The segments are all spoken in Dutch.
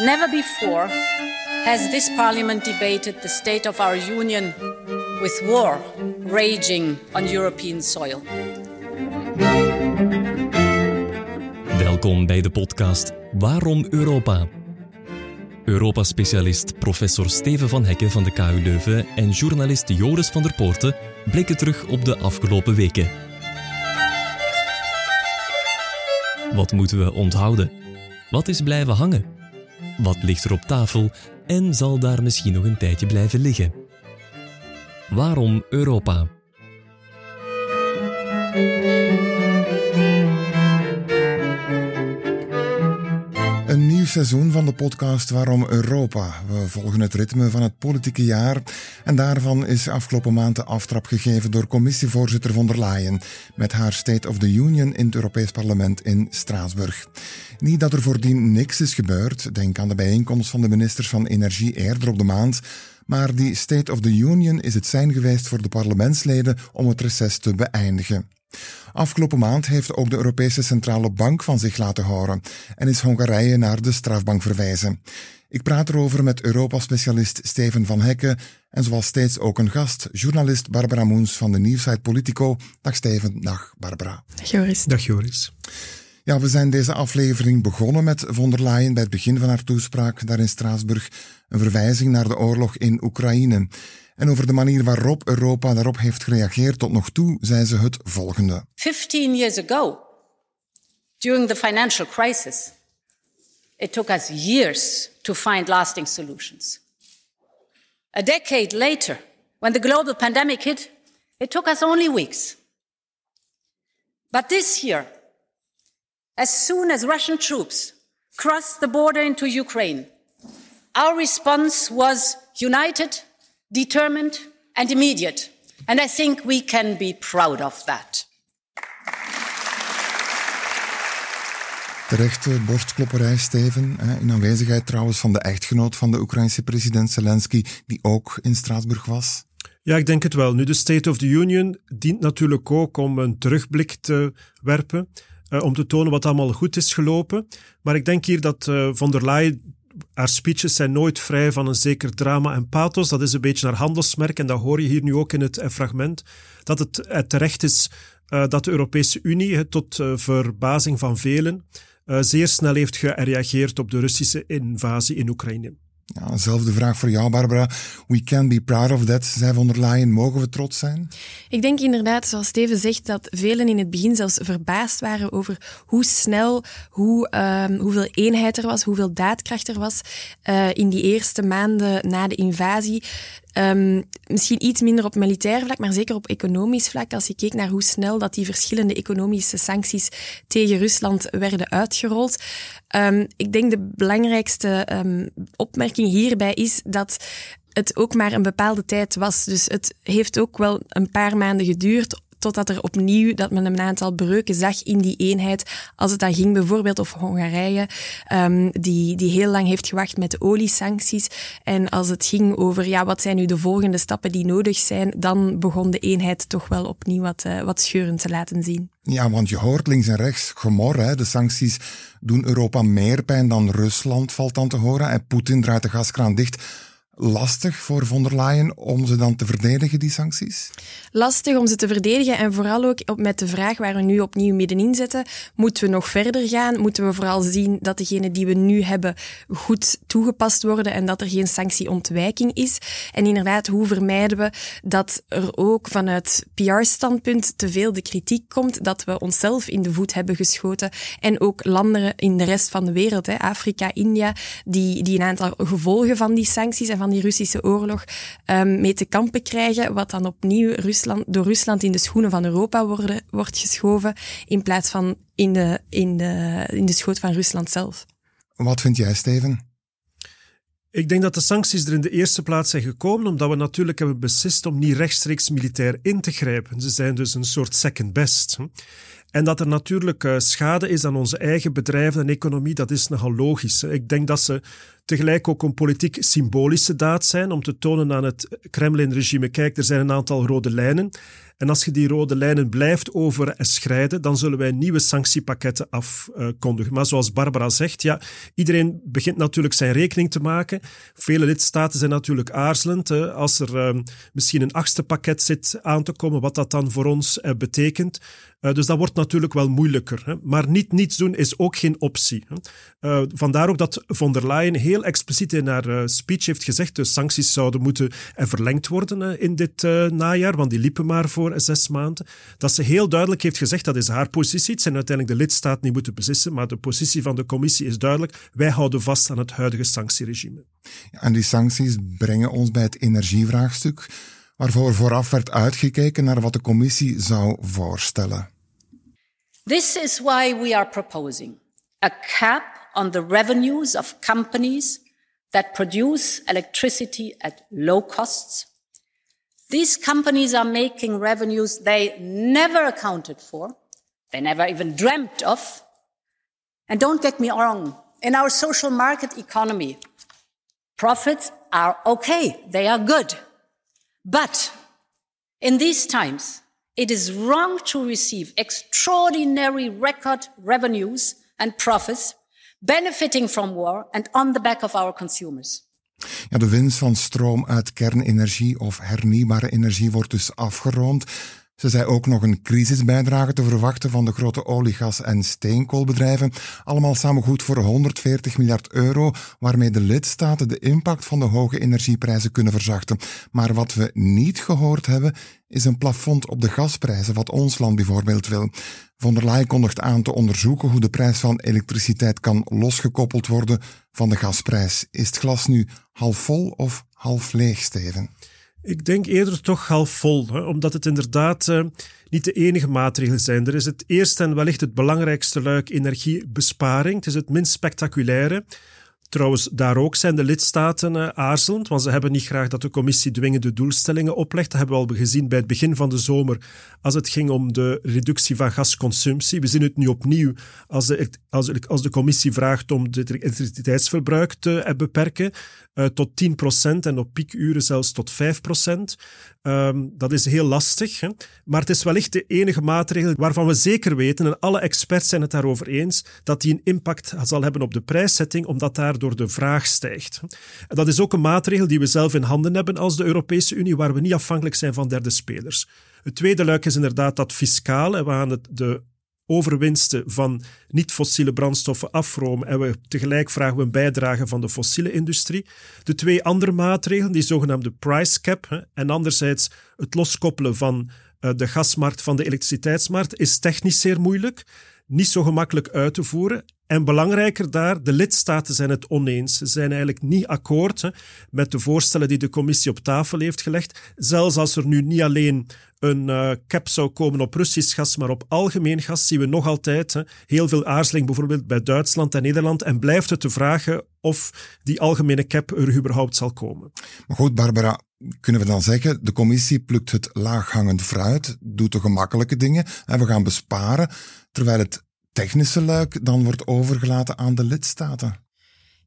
Never before has this parliament debated the state of our union with war raging on European soil. Welkom bij de podcast Waarom Europa? Europa-specialist professor Steven van Hekken van de KU Leuven en journalist Joris van der Poorten blikken terug op de afgelopen weken. Wat moeten we onthouden? Wat is blijven hangen? Wat ligt er op tafel en zal daar misschien nog een tijdje blijven liggen? Waarom Europa? Seizoen van de podcast Waarom Europa. We volgen het ritme van het politieke jaar en daarvan is afgelopen maand de aftrap gegeven door commissievoorzitter von der Leyen met haar State of the Union in het Europees Parlement in Straatsburg. Niet dat er voordien niks is gebeurd, denk aan de bijeenkomst van de ministers van Energie eerder op de maand, maar die State of the Union is het zijn geweest voor de parlementsleden om het reces te beëindigen. Afgelopen maand heeft ook de Europese Centrale Bank van zich laten horen en is Hongarije naar de strafbank verwijzen. Ik praat erover met Europa-specialist Steven van Hekken en zoals steeds ook een gast, journalist Barbara Moens van de nieuwsite Politico. Dag Steven, dag Barbara. Dag Joris. Dag Joris. Ja, we zijn deze aflevering begonnen met von der Leyen bij het begin van haar toespraak daar in Straatsburg. Een verwijzing naar de oorlog in Oekraïne. En over de manier waarop Europa daarop heeft gereageerd tot nog toe, zei ze het volgende. 15 years ago, during the financial crisis, it took us years to find lasting solutions. A decade later, when the global pandemic hit, it took us only weeks. But this year, as soon as Russian troops crossed the border into Ukraine, our response was united determined and immediate. And I think we can be proud of that. Terechte borstklopperij, Steven. In aanwezigheid trouwens van de echtgenoot van de Oekraïnse president Zelensky, die ook in Straatsburg was. Ja, ik denk het wel. Nu, de State of the Union dient natuurlijk ook om een terugblik te werpen, uh, om te tonen wat allemaal goed is gelopen. Maar ik denk hier dat uh, von der Leyen haar speeches zijn nooit vrij van een zeker drama en pathos. Dat is een beetje haar handelsmerk en dat hoor je hier nu ook in het fragment. Dat het, terecht is uh, dat de Europese Unie, tot verbazing van velen, zeer snel heeft gereageerd op de Russische invasie in Oekraïne. Ja, zelfde vraag voor jou, Barbara. We can be proud of that, zei von der Leyen. Mogen we trots zijn? Ik denk inderdaad, zoals Steven zegt, dat velen in het begin zelfs verbaasd waren over hoe snel, hoe, um, hoeveel eenheid er was, hoeveel daadkracht er was uh, in die eerste maanden na de invasie. Um, misschien iets minder op militair vlak, maar zeker op economisch vlak. Als je keek naar hoe snel dat die verschillende economische sancties tegen Rusland werden uitgerold. Um, ik denk de belangrijkste um, opmerking hierbij is dat het ook maar een bepaalde tijd was. Dus het heeft ook wel een paar maanden geduurd totdat er opnieuw dat men een aantal breuken zag in die eenheid. Als het dan ging bijvoorbeeld over Hongarije, um, die, die heel lang heeft gewacht met de oliesancties. En als het ging over ja, wat zijn nu de volgende stappen die nodig zijn, dan begon de eenheid toch wel opnieuw wat, uh, wat scheurend te laten zien. Ja, want je hoort links en rechts gemor. Hè? De sancties doen Europa meer pijn dan Rusland, valt dan te horen. En Poetin draait de gaskraan dicht lastig voor von der Leyen om ze dan te verdedigen, die sancties? Lastig om ze te verdedigen en vooral ook met de vraag waar we nu opnieuw middenin zetten. Moeten we nog verder gaan? Moeten we vooral zien dat degenen die we nu hebben goed toegepast worden en dat er geen sanctieontwijking is? En inderdaad, hoe vermijden we dat er ook vanuit PR-standpunt te veel de kritiek komt dat we onszelf in de voet hebben geschoten en ook landen in de rest van de wereld, hè, Afrika, India, die, die een aantal gevolgen van die sancties en van die Russische oorlog um, mee te kampen krijgen, wat dan opnieuw Rusland, door Rusland in de schoenen van Europa worden, wordt geschoven, in plaats van in de, in, de, in de schoot van Rusland zelf. Wat vind jij, Steven? Ik denk dat de sancties er in de eerste plaats zijn gekomen omdat we natuurlijk hebben beslist om niet rechtstreeks militair in te grijpen. Ze zijn dus een soort second best. En dat er natuurlijk uh, schade is aan onze eigen bedrijven en economie, dat is nogal logisch. Ik denk dat ze tegelijk ook een politiek symbolische daad zijn om te tonen aan het Kremlin-regime, kijk, er zijn een aantal rode lijnen. En als je die rode lijnen blijft overschrijden, dan zullen wij nieuwe sanctiepakketten afkondigen. Maar zoals Barbara zegt, ja, iedereen begint natuurlijk zijn rekening te maken. Vele lidstaten zijn natuurlijk aarzelend. Als er uh, misschien een achtste pakket zit aan te komen, wat dat dan voor ons uh, betekent. Uh, dus dat wordt natuurlijk wel moeilijker. Maar niet niets doen is ook geen optie. Hè. vandaar ook dat von der Leyen heel expliciet in haar speech heeft gezegd, de sancties zouden moeten verlengd worden in dit najaar, want die liepen maar voor zes maanden. Dat ze heel duidelijk heeft gezegd, dat is haar positie. Het zijn uiteindelijk de lidstaten die moeten beslissen, maar de positie van de commissie is duidelijk. Wij houden vast aan het huidige sanctieregime. en die sancties brengen ons bij het energievraagstuk, waarvoor vooraf werd uitgekeken naar wat de commissie zou voorstellen. This is why we are proposing a cap on the revenues of companies that produce electricity at low costs These companies are making revenues they never accounted for, they never even dreamt of. And don't get me wrong, in our social market economy, profits are okay, they are good. But in these times, it is wrong to receive extraordinary record revenues and profits benefiting from war and on the back of our consumers. Ja, de winst van stroom uit kernenergie of hernieuwbare energie wordt dus afgeroomd. Ze zei ook nog een crisisbijdrage te verwachten van de grote olie, gas en steenkoolbedrijven. Allemaal samen goed voor 140 miljard euro, waarmee de lidstaten de impact van de hoge energieprijzen kunnen verzachten. Maar wat we niet gehoord hebben, is een plafond op de gasprijzen, wat ons land bijvoorbeeld wil. Von der Leyen kondigt aan te onderzoeken hoe de prijs van elektriciteit kan losgekoppeld worden van de gasprijs. Is het glas nu half vol of half leeg, Steven? Ik denk eerder toch half vol, hè, omdat het inderdaad uh, niet de enige maatregelen zijn. Er is het eerste en wellicht het belangrijkste luik energiebesparing. Het is het minst spectaculaire. Trouwens, daar ook zijn de lidstaten uh, aarzelend, want ze hebben niet graag dat de commissie dwingende doelstellingen oplegt. Dat hebben we al gezien bij het begin van de zomer, als het ging om de reductie van gasconsumptie. We zien het nu opnieuw als de, als, als de commissie vraagt om het elektriciteitsverbruik te uh, beperken uh, tot 10% en op piekuren zelfs tot 5%. Um, ehm, dat is heel lastig, hè? maar het is wellicht de enige maatregel waarvan we zeker weten, en alle experts zijn het daarover eens, dat die een impact zal hebben op de prijszetting, omdat daardoor de vraag stijgt. Dat is ook een maatregel die we zelf in handen hebben als de Europese Unie, waar we niet afhankelijk zijn van derde spelers. Het tweede luik is inderdaad dat fiscale. We gaan de overwinsten van niet-fossiele brandstoffen afromen en we tegelijk vragen we een bijdrage van de fossiele industrie. De twee andere maatregelen, die zogenaamde price cap en anderzijds het loskoppelen van uh, de gasmarkt van de elektriciteitsmarkt, is technisch zeer moeilijk, niet zo gemakkelijk uit te voeren en belangrijker daar, de lidstaten zijn het oneens. Ze zijn eigenlijk niet akkoord hè, met de voorstellen die de commissie op tafel heeft gelegd. Zelfs als er nu niet alleen een uh, cap zou komen op Russisch gas, maar op algemeen gas zien we nog altijd hè, heel veel aarzeling, bijvoorbeeld bij Duitsland en Nederland. En blijft het de vraag of die algemene cap er überhaupt zal komen. Maar goed, Barbara, kunnen we dan zeggen, de commissie plukt het laaghangend fruit, doet de gemakkelijke dingen en we gaan besparen, terwijl het technische luik dan wordt overgelaten aan de lidstaten?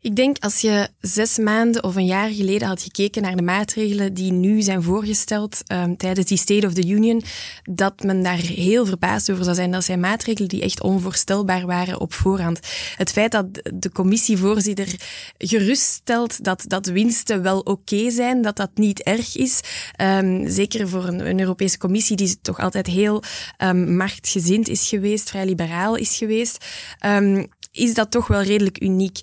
Ik denk als je zes maanden of een jaar geleden had gekeken naar de maatregelen die nu zijn voorgesteld um, tijdens die State of the Union, dat men daar heel verbaasd over zou zijn. Dat zijn maatregelen die echt onvoorstelbaar waren op voorhand. Het feit dat de commissievoorzitter geruststelt dat, dat winsten wel oké zijn, dat dat niet erg is, um, zeker voor een, een, Europese commissie die toch altijd heel um, machtgezind is geweest, vrij liberaal is geweest, is dat toch wel redelijk uniek.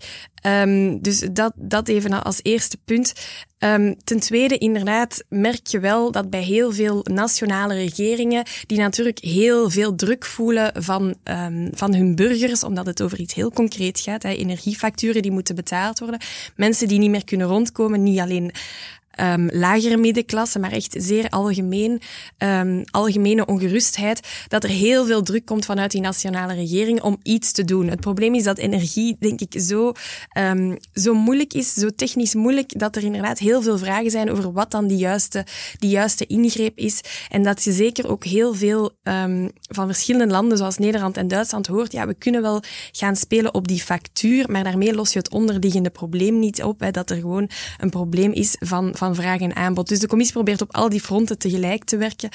Um, dus dat, dat even als eerste punt. Um, ten tweede, inderdaad, merk je wel dat bij heel veel nationale regeringen, die natuurlijk heel veel druk voelen van, um, van hun burgers, omdat het over iets heel concreet gaat, hè, energiefacturen die moeten betaald worden, mensen die niet meer kunnen rondkomen, niet alleen um, lagere middenklasse, maar echt zeer algemeen, um, algemene ongerustheid, dat er heel veel druk komt vanuit die nationale regering om iets te doen. Het probleem is dat energie, denk ik, zo, um, zo moeilijk is, zo technisch moeilijk, dat er inderdaad heel veel vragen zijn over wat dan die juiste, die juiste ingreep is. En dat je zeker ook heel veel van verschillende landen, zoals Nederland en Duitsland, hoort, ja, we kunnen wel gaan spelen op die factuur, maar daarmee los je het onderliggende probleem niet op, hè, dat er gewoon een probleem is van, van vraag en aanbod. Dus de commissie probeert op al die fronten tegelijk te werken.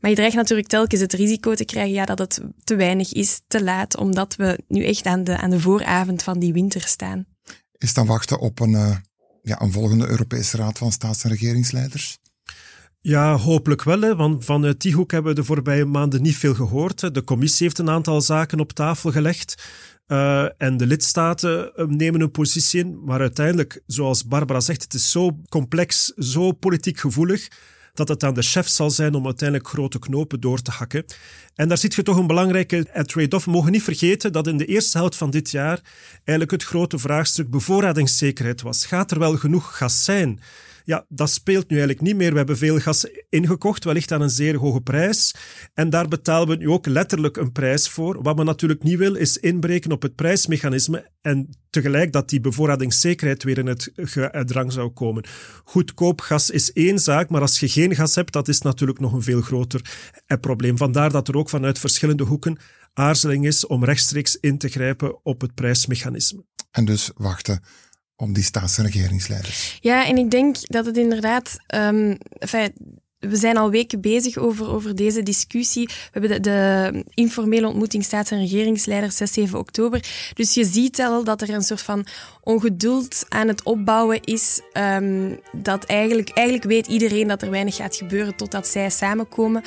Maar je dreigt natuurlijk telkens het risico te krijgen ja, dat het te weinig is, te laat, omdat we nu echt aan de, aan de vooravond van die winter staan. Is dan wachten op een, uh, ja, een volgende Europese Raad van Staats- en Regeringsleiders? Ja, hopelijk wel. Hè, want vanuit die hoek hebben we de voorbije maanden niet veel gehoord. De commissie heeft een aantal zaken op tafel gelegd. Uh, en de lidstaten eh, nemen een positie in. Maar uiteindelijk, zoals Barbara zegt, het is zo complex, zo politiek gevoelig dat het aan de chef zal zijn om uiteindelijk grote knopen door te hakken. En daar zit je toch een belangrijke trade-off. We mogen niet vergeten dat in de eerste helft van dit jaar eigenlijk het grote vraagstuk bevoorradingszekerheid was. Gaat er wel genoeg gas zijn? Ja, dat speelt nu eigenlijk niet meer. We hebben veel gas ingekocht, wellicht aan een zeer hoge prijs. En daar betalen we nu ook letterlijk een prijs voor. Wat men natuurlijk niet wil, is inbreken op het prijsmechanisme en tegelijk dat die bevoorradingszekerheid weer in het gedrang zou komen. Goedkoop gas is één zaak, maar als je geen gas hebt, dat is natuurlijk nog een veel groter eh, probleem. Vandaar dat er ook vanuit verschillende hoeken aarzeling is om rechtstreeks in te grijpen op het prijsmechanisme. En dus wachten om die staats- en regeringsleiders. Ja, en ik denk dat het inderdaad. Um, enfin, we zijn al weken bezig over, over deze discussie. We hebben de, informele ontmoeting staats- en regeringsleiders 6, 7 oktober. Dus je ziet al dat er een soort van ongeduld aan het opbouwen is. Um, dat eigenlijk, eigenlijk weet iedereen dat er weinig gaat gebeuren totdat zij samenkomen.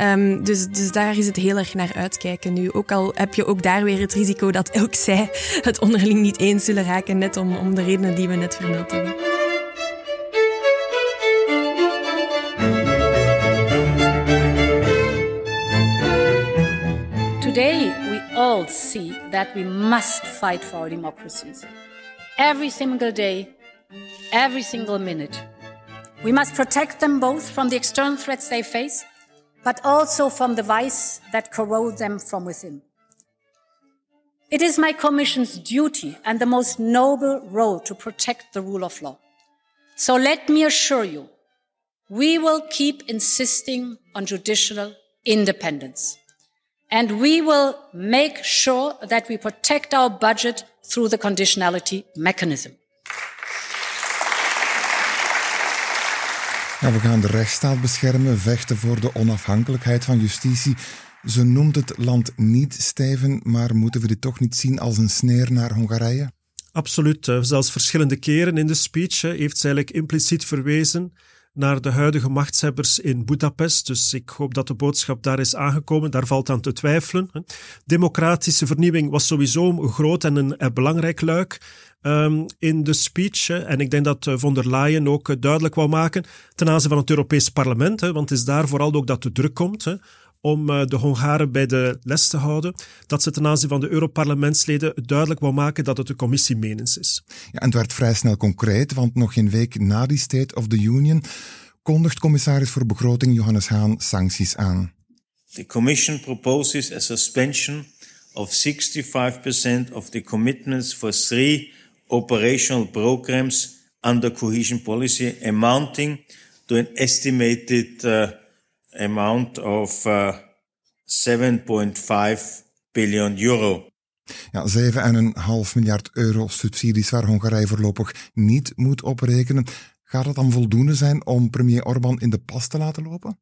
Um, dus, dus daar is het heel erg naar uitkijken nu. Ook al heb je ook daar weer het risico dat ook zij het onderling niet eens zullen raken, net om, om de redenen die we net vermeld hebben. All see that we must fight for our democracies. Every single day, every single minute. We must protect them both from the external threats they face, but also from the vice that corrode them from within. It is my Commission's duty and the most noble role to protect the rule of law. So let me assure you, we will keep insisting on judicial independence. And we will make sure that we protect our budget through the conditionality mechanism. Ja, we gaan de rechtsstaat beschermen, vechten voor de onafhankelijkheid van justitie. Ze noemt het land niet Steven, maar moeten we dit toch niet zien als een sneer naar Hongarije? Absoluut. Eh, zelfs verschillende keren in de speech heeft ze eigenlijk impliciet verwezen naar de huidige machtshebbers in Budapest. Dus ik hoop dat de boodschap daar is aangekomen. Daar valt aan te twijfelen. Democratische vernieuwing was sowieso een groot en een belangrijk luik. Um, in de speech. En ik denk dat eh, von der Leyen ook eh, duidelijk wou maken ten aanzien van het Europees Parlement. Want het is daar vooral ook dat de druk komt. Om eh, de Hongaren bij de les te houden, dat ze ten aanzien van de Europarlementsleden duidelijk wou maken dat het de commissie menens is. Ja, en het werd vrij snel concreet, want nog geen week na die State of the Union kondigt commissaris voor begroting Johannes Haan sancties aan. The Commission proposes a suspension of 65% of the commitments for three operational programs under cohesion policy amounting to an estimated uh, amount of uh, 7.5 billion euro. Ja, 7,5 miljard euro subsidies waar Hongarije voorlopig niet moet oprekenen. Gaat het dan voldoende zijn om premier Orbán in de pas te laten lopen?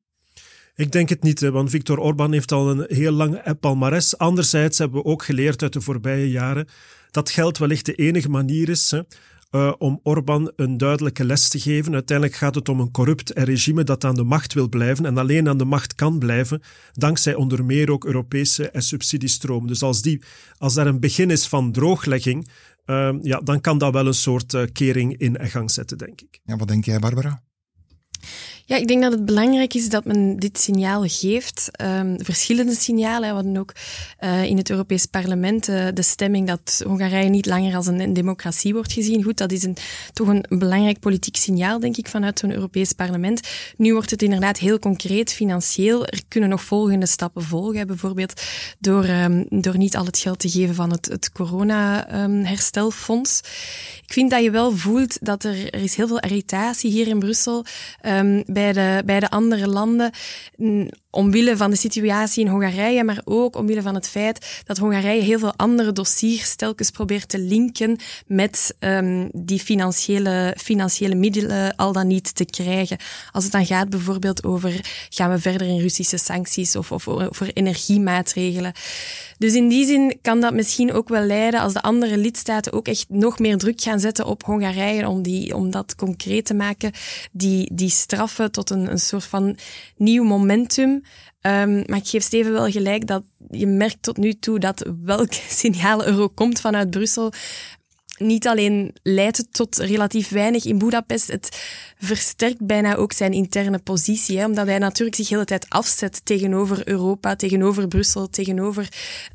Ik denk het niet, want Viktor Orbán heeft al een heel lang palmares. Anderzijds hebben we ook geleerd uit de voorbije jaren dat geld wellicht de enige manier is hè, uh, om Orbán een duidelijke les te geven. Uiteindelijk gaat het om een corrupt regime dat aan de macht wil blijven en alleen aan de macht kan blijven, dankzij onder meer ook Europese subsidiestromen. Dus als, die, als daar een begin is van drooglegging, uh, ja, dan kan dat wel een soort uh, kering in gang zetten, denk ik. Ja, wat denk jij, Barbara? Ja, ik denk dat het belangrijk is dat men dit signaal geeft. Um, verschillende signalen. We hadden ook uh, in het Europees Parlement uh, de stemming dat Hongarije niet langer als een, democratie wordt gezien. Goed, dat is een, toch een, belangrijk politiek signaal, denk ik, vanuit zo'n Europees Parlement. Nu wordt het inderdaad heel concreet, financieel. Er kunnen nog volgende stappen volgen. Bijvoorbeeld door, um, door niet al het geld te geven van het, het corona-herstelfonds. Um, ik vind dat je wel voelt dat er, er is heel veel irritatie hier in Brussel um, bij, de, de andere landen. Omwille van de situatie in Hongarije, maar ook omwille van het feit dat Hongarije heel veel andere dossiers telkens probeert te linken met um, die financiële, financiële middelen al dan niet te krijgen. Als het dan gaat bijvoorbeeld over gaan we verder in Russische sancties of, of over energiemaatregelen. Dus in die zin kan dat misschien ook wel leiden als de andere lidstaten ook echt nog meer druk gaan zetten op Hongarije om, die, om dat concreet te maken, die, die straffen tot een, een soort van nieuw momentum. Um, maar ik geef Steven wel gelijk dat je merkt tot nu toe dat welk signaal er ook komt vanuit Brussel, niet alleen leidt het tot relatief weinig in Budapest, het versterkt bijna ook zijn interne positie. Omdat hij natuurlijk zich de hele tijd afzet tegenover Europa, tegenover Brussel, tegenover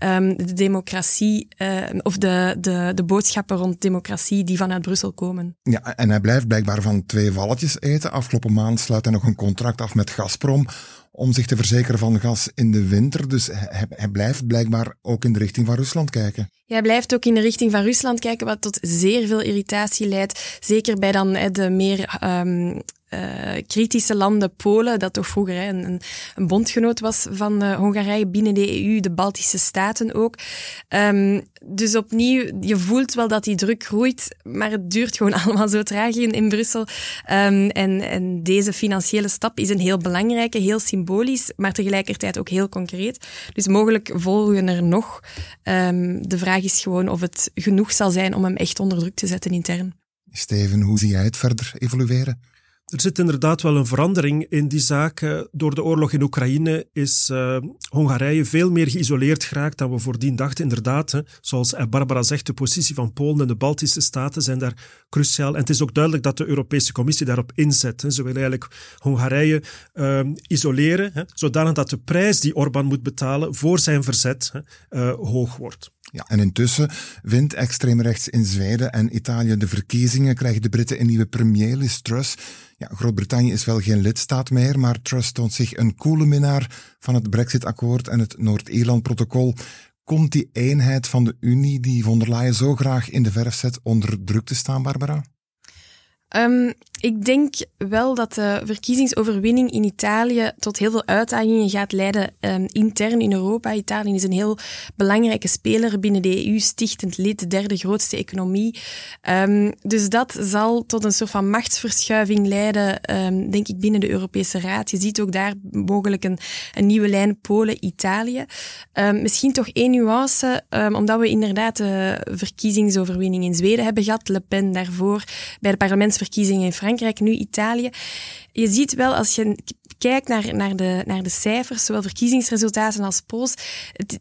um, de democratie uh, of de, de, de boodschappen rond democratie die vanuit Brussel komen. Ja, en hij blijft blijkbaar van twee valletjes eten. Afgelopen maand sluit hij nog een contract af met Gazprom om zich te verzekeren van gas in de winter. Dus hij, blijft blijkbaar ook in de richting van Rusland kijken. Hij blijft ook in de richting van Rusland kijken, wat tot zeer veel irritatie leidt. Zeker bij dan de meer um, uh, kritische landen, Polen, dat toch vroeger een, een, bondgenoot was van uh, Hongarije binnen de EU, de Baltische Staten ook. Um, dus opnieuw, je voelt wel dat die druk groeit, maar het duurt gewoon allemaal zo traag in, in Brussel. Um, en, en deze financiële stap is een heel belangrijke, heel symbolisch, maar tegelijkertijd ook heel concreet. Dus mogelijk volgen er nog. Um, de vraag is gewoon of het genoeg zal zijn om hem echt onder druk te zetten intern. Steven, hoe zie jij het verder evolueren? Er zit inderdaad wel een verandering in die zaak. Door de oorlog in Oekraïne is uh, Hongarije veel meer geïsoleerd geraakt dan we voordien dachten. Inderdaad, hè, zoals Barbara zegt, de positie van Polen en de Baltische staten zijn daar cruciaal. En het is ook duidelijk dat de Europese Commissie daarop inzet. Hè. Ze willen eigenlijk Hongarije uh, isoleren, hè, zodanig dat de prijs die Orbán moet betalen voor zijn verzet uh, hoog wordt. Ja, en intussen wint extreemrechts in Zweden en Italië de verkiezingen, krijgen de Britten een nieuwe premier, Liz Truss. Ja, Groot-Brittannië is wel geen lidstaat meer, maar Truss toont zich een coole minnaar van het Brexit-akkoord en het Noord-Ierland-protocol. Komt die eenheid van de Unie, die von der Leyen zo graag in de verf zet, onder druk te staan, Barbara? Um, ik denk wel dat de verkiezingsoverwinning in Italië tot heel veel uitdagingen gaat leiden um, intern in Europa. Italië is een heel belangrijke speler binnen de EU, stichtend lid, de derde grootste economie. Um, dus dat zal tot een soort van machtsverschuiving leiden, denk ik, binnen de Europese Raad. Je ziet ook daar mogelijk een, een nieuwe lijn Polen-Italië. misschien toch één nuance, omdat we inderdaad de verkiezingsoverwinning in Zweden hebben gehad, Le Pen daarvoor bij de parlementsverkiezingen verkiezingen in Frankrijk, nu Italië. Je ziet wel als je kijkt naar, naar, de, naar de cijfers, zowel verkiezingsresultaten als polls,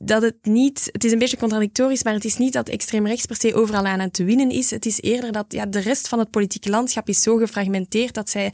dat het niet, het is een beetje contradictorisch, maar het is niet dat extreem rechts per se overal aan het winnen is. Het is eerder dat ja, de rest van het politieke landschap is zo gefragmenteerd dat zij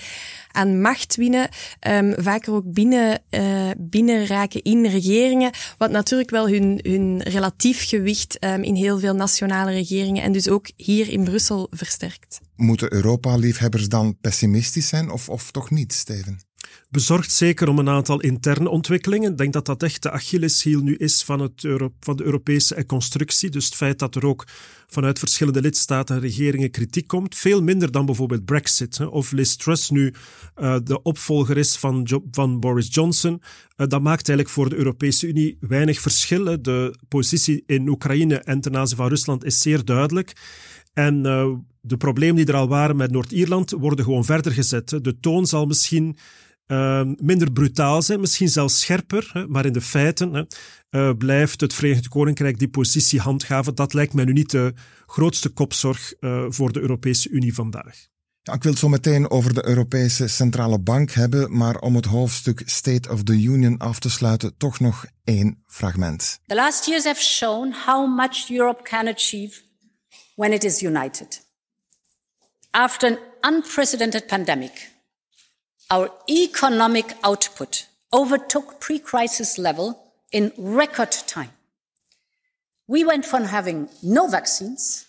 aan macht winnen, um, vaker ook binnen, uh, binnen raken in regeringen, wat natuurlijk wel hun, hun relatief gewicht um, in heel veel nationale regeringen en dus ook hier in Brussel versterkt. Moeten Europa-liefhebbers dan pessimistisch zijn of, of toch niet, Steven? Bezorgd zeker om een aantal interne ontwikkelingen. Ik denk dat dat echt de Achilleshiel nu is van, het Euro van de Europese constructie. Dus het feit dat er ook vanuit verschillende lidstaten en regeringen kritiek komt. Veel minder dan bijvoorbeeld Brexit. Hè. Of Liz Truss nu uh, de opvolger is van, van Boris Johnson. Uh, dat maakt eigenlijk voor de Europese Unie weinig verschil. De positie in Oekraïne en ten aanzien van Rusland is zeer duidelijk. En uh, de problemen die er al waren met Noord-Ierland worden gewoon verder gezet. De toon zal misschien uh, minder brutaal zijn, misschien zelfs scherper, hè, maar in de feiten hè, uh, blijft het Verenigd Koninkrijk die positie handhaven. Dat lijkt mij nu niet de grootste kopzorg uh, voor de Europese Unie vandaag. Ja, ik wil het zo meteen over de Europese Centrale Bank hebben, maar om het hoofdstuk State of the Union af te sluiten, toch nog één fragment. The last years have shown how much Europe can achieve when it is united. After an unprecedented pandemic, our economic output overtook pre-crisis level in record time. We went from having no vaccines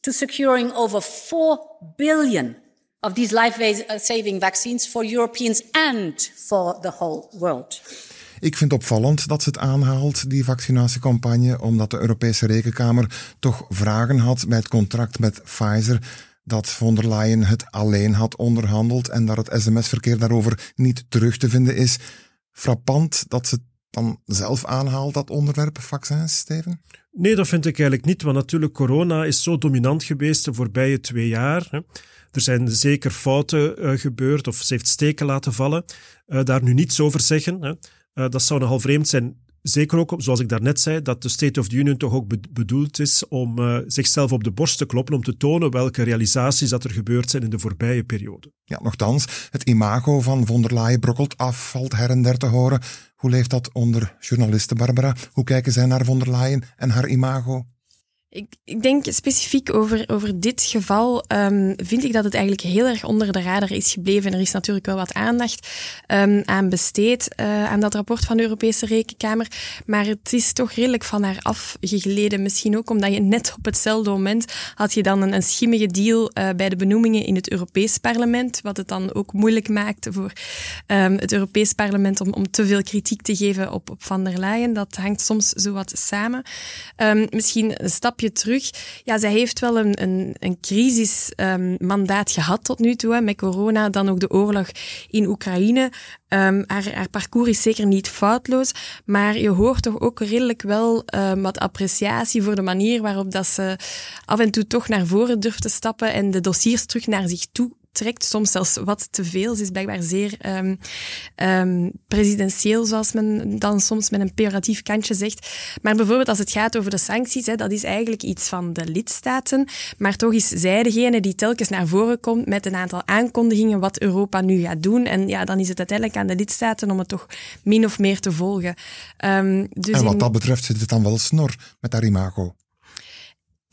to securing over 4 billion of these life-saving vaccines for Europeans and for the whole world. Ik vind opvallend dat ze het aanhaalt, die vaccinatiecampagne, omdat de Europese Rekenkamer toch vragen had bij het contract met Pfizer dat von der Leyen het alleen had onderhandeld en dat het sms-verkeer daarover niet terug te vinden is. Frappant dat ze dan zelf aanhaalt, dat onderwerp vaccins, Steven? Nee, dat vind ik eigenlijk niet, want natuurlijk corona is zo dominant geweest de voorbije twee jaar. Er zijn zeker fouten uh, gebeurd of ze heeft steken laten vallen. Uh, daar nu niets over zeggen. Uh, dat zou nogal vreemd zijn. Zeker ook, zoals ik daarnet zei, dat de State of the Union toch ook bedoeld is om uh, zichzelf op de borst te kloppen, om te tonen welke realisaties dat er gebeurd zijn in de voorbije periode. Ja, nogthans, het imago van von der Leyen brokkelt af, valt her en der te horen. Hoe leeft dat onder journalisten, Barbara? Hoe kijken zij naar von der Leyen en haar imago? Ik, ik, denk specifiek over, over dit geval um, vind ik dat het eigenlijk heel erg onder de radar is gebleven. Er is natuurlijk wel wat aandacht um, aan besteed uh, aan dat rapport van de Europese Rekenkamer. Maar het is toch redelijk van haar afgegleden. Misschien ook omdat je net op hetzelfde moment had je dan een, schimmige deal uh, bij de benoemingen in het Europees Parlement. Wat het dan ook moeilijk maakte voor um, het Europees Parlement om, om te veel kritiek te geven op, op Van der Leyen. Dat hangt soms zo wat samen. misschien een stapje terug. Ja, zij heeft wel een, een, een crisismandaat um, gehad tot nu toe, met corona, dan ook de oorlog in Oekraïne. Um, haar, haar, parcours is zeker niet foutloos, maar je hoort toch ook redelijk wel um, wat appreciatie voor de manier waarop dat ze af en toe toch naar voren durft te stappen en de dossiers terug naar zich toe trekt soms zelfs wat te veel. Ze is blijkbaar zeer um, um, presidentieel, zoals men dan soms met een pejoratief kantje zegt. Maar bijvoorbeeld als het gaat over de sancties, hè, dat is eigenlijk iets van de lidstaten. Maar toch is zij degene die telkens naar voren komt met een aantal aankondigingen wat Europa nu gaat doen. En ja, dan is het uiteindelijk aan de lidstaten om het toch min of meer te volgen. Um, dus en wat in... dat betreft zit het dan wel snor met haar imago.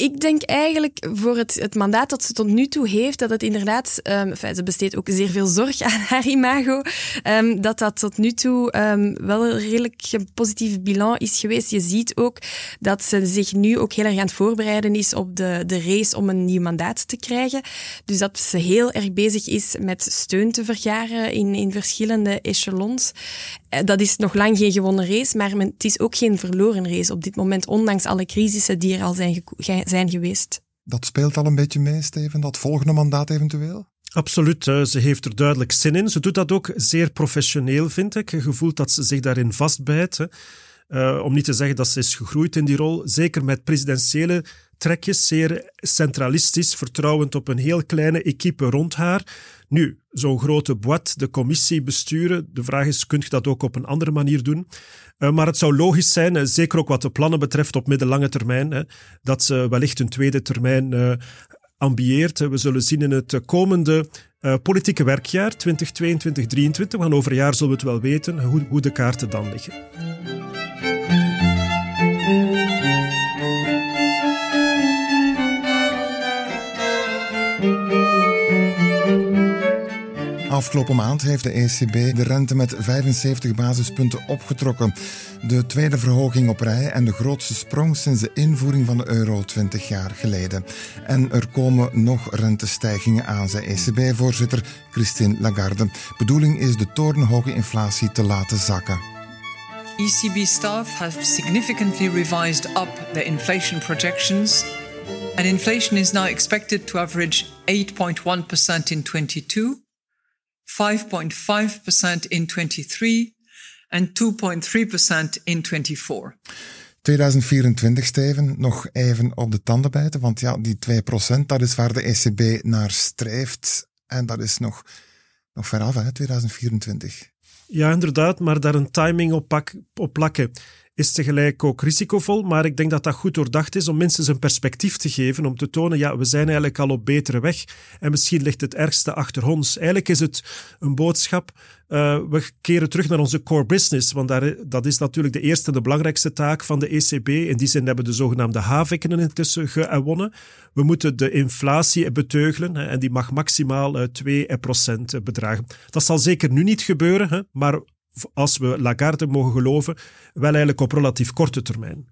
Ik denk eigenlijk voor het, het mandaat dat ze tot nu toe heeft, dat het inderdaad, um, ze besteedt ook zeer veel zorg aan haar imago, um, dat dat tot nu toe um, wel een redelijk positief bilan is geweest. Je ziet ook dat ze zich nu ook heel erg aan het voorbereiden is op de, de race om een nieuw mandaat te krijgen. Dus dat ze heel erg bezig is met steun te vergaren in, in verschillende echelons. Eh, dat is nog lang geen gewonnen race, maar het is ook geen verloren race op dit moment, ondanks alle crisissen die er al zijn, zijn geweest. Dat speelt al een beetje mee, Steven, dat volgende mandaat eventueel? Absoluut, ze heeft er duidelijk zin in. Ze doet dat ook zeer professioneel, vind ik. Je voelt dat ze zich daarin vastbijt. Uh, om niet te zeggen dat ze is gegroeid in die rol. Zeker met presidentiële trekjes, zeer centralistisch, vertrouwend op een heel kleine equipe rond haar. Nu, zo'n grote boîte, de commissie besturen, de vraag is, kunt je dat ook op een andere manier doen? Uh, maar het zou logisch zijn, uh, zeker ook wat de plannen betreft op middellange termijn, hè, dat ze wellicht een tweede termijn uh, ambieert. We zullen zien in het komende politieke werkjaar, 2022-2023, want over een jaar zullen we het wel weten, hoe, hoe de kaarten dan liggen. Afgelopen maand heeft de ECB de rente met 75 basispunten opgetrokken. De tweede verhoging op rij en de grootste sprong sinds de invoering van de euro 20 jaar geleden. En er komen nog rentestijgingen aan, zei ECB-voorzitter Christine Lagarde. Bedoeling is de torenhoge inflatie te laten zakken. ECB staff have significantly revised up their inflation projections, and inflation is now expected to average 8.1% in 2022 5.5% in 23 en 2.3% in 24. 2024, Steven, nog even op de tanden bijten, want ja, die 2%, dat is waar de ECB naar streeft. En dat is nog, nog veraf, hè, 2024. Ja, inderdaad, maar daar een timing op, pak, op plakken is tegelijk ook risicovol, maar ik denk dat dat goed doordacht is om mensen een perspectief te geven, om te tonen, ja, we zijn eigenlijk al op betere weg en misschien ligt het ergste achter ons. Eigenlijk is het een boodschap, uh, we keren terug naar onze core business, want daar, dat is natuurlijk de eerste en de belangrijkste taak van de ECB. In die zin hebben de zogenaamde havikken intussen gewonnen. We moeten de inflatie beteugelen en die mag maximaal 2% eh, bedragen. Dat zal zeker nu niet gebeuren, maar als we Lagarde mogen geloven, wel eigenlijk op relatief korte termijn.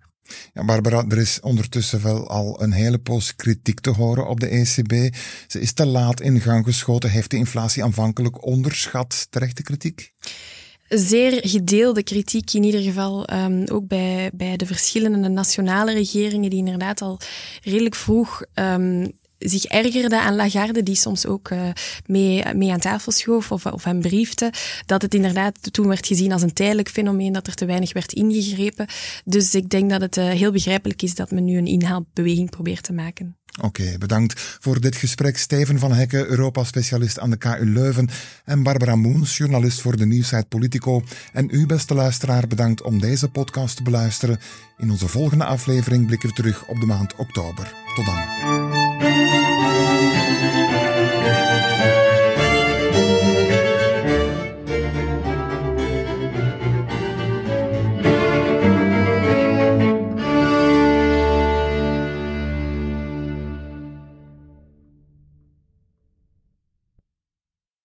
Ja, Barbara, er is ondertussen wel al een hele poos kritiek te horen op de ECB. Ze is te laat in gang geschoten, heeft de inflatie aanvankelijk onderschat. Terechte kritiek? zeer gedeelde kritiek, in ieder geval um, ook bij, bij de verschillende nationale regeringen, die inderdaad al redelijk vroeg um, zich ergerde aan Lagarde, die soms ook uh, mee, mee aan tafel schoof of, of hem briefte, dat het inderdaad toen werd gezien als een tijdelijk fenomeen, dat er te weinig werd ingegrepen. Dus ik denk dat het uh, heel begrijpelijk is dat men nu een inhaalbeweging probeert te maken. Oké, bedankt voor dit gesprek. Steven van Hekken, Europa-specialist aan de KU Leuven. En Barbara Moens, journalist voor de nieuwsite Politico. En u, beste luisteraar, bedankt om deze podcast te beluisteren. In onze volgende aflevering blikken we terug op de maand oktober. Tot dan.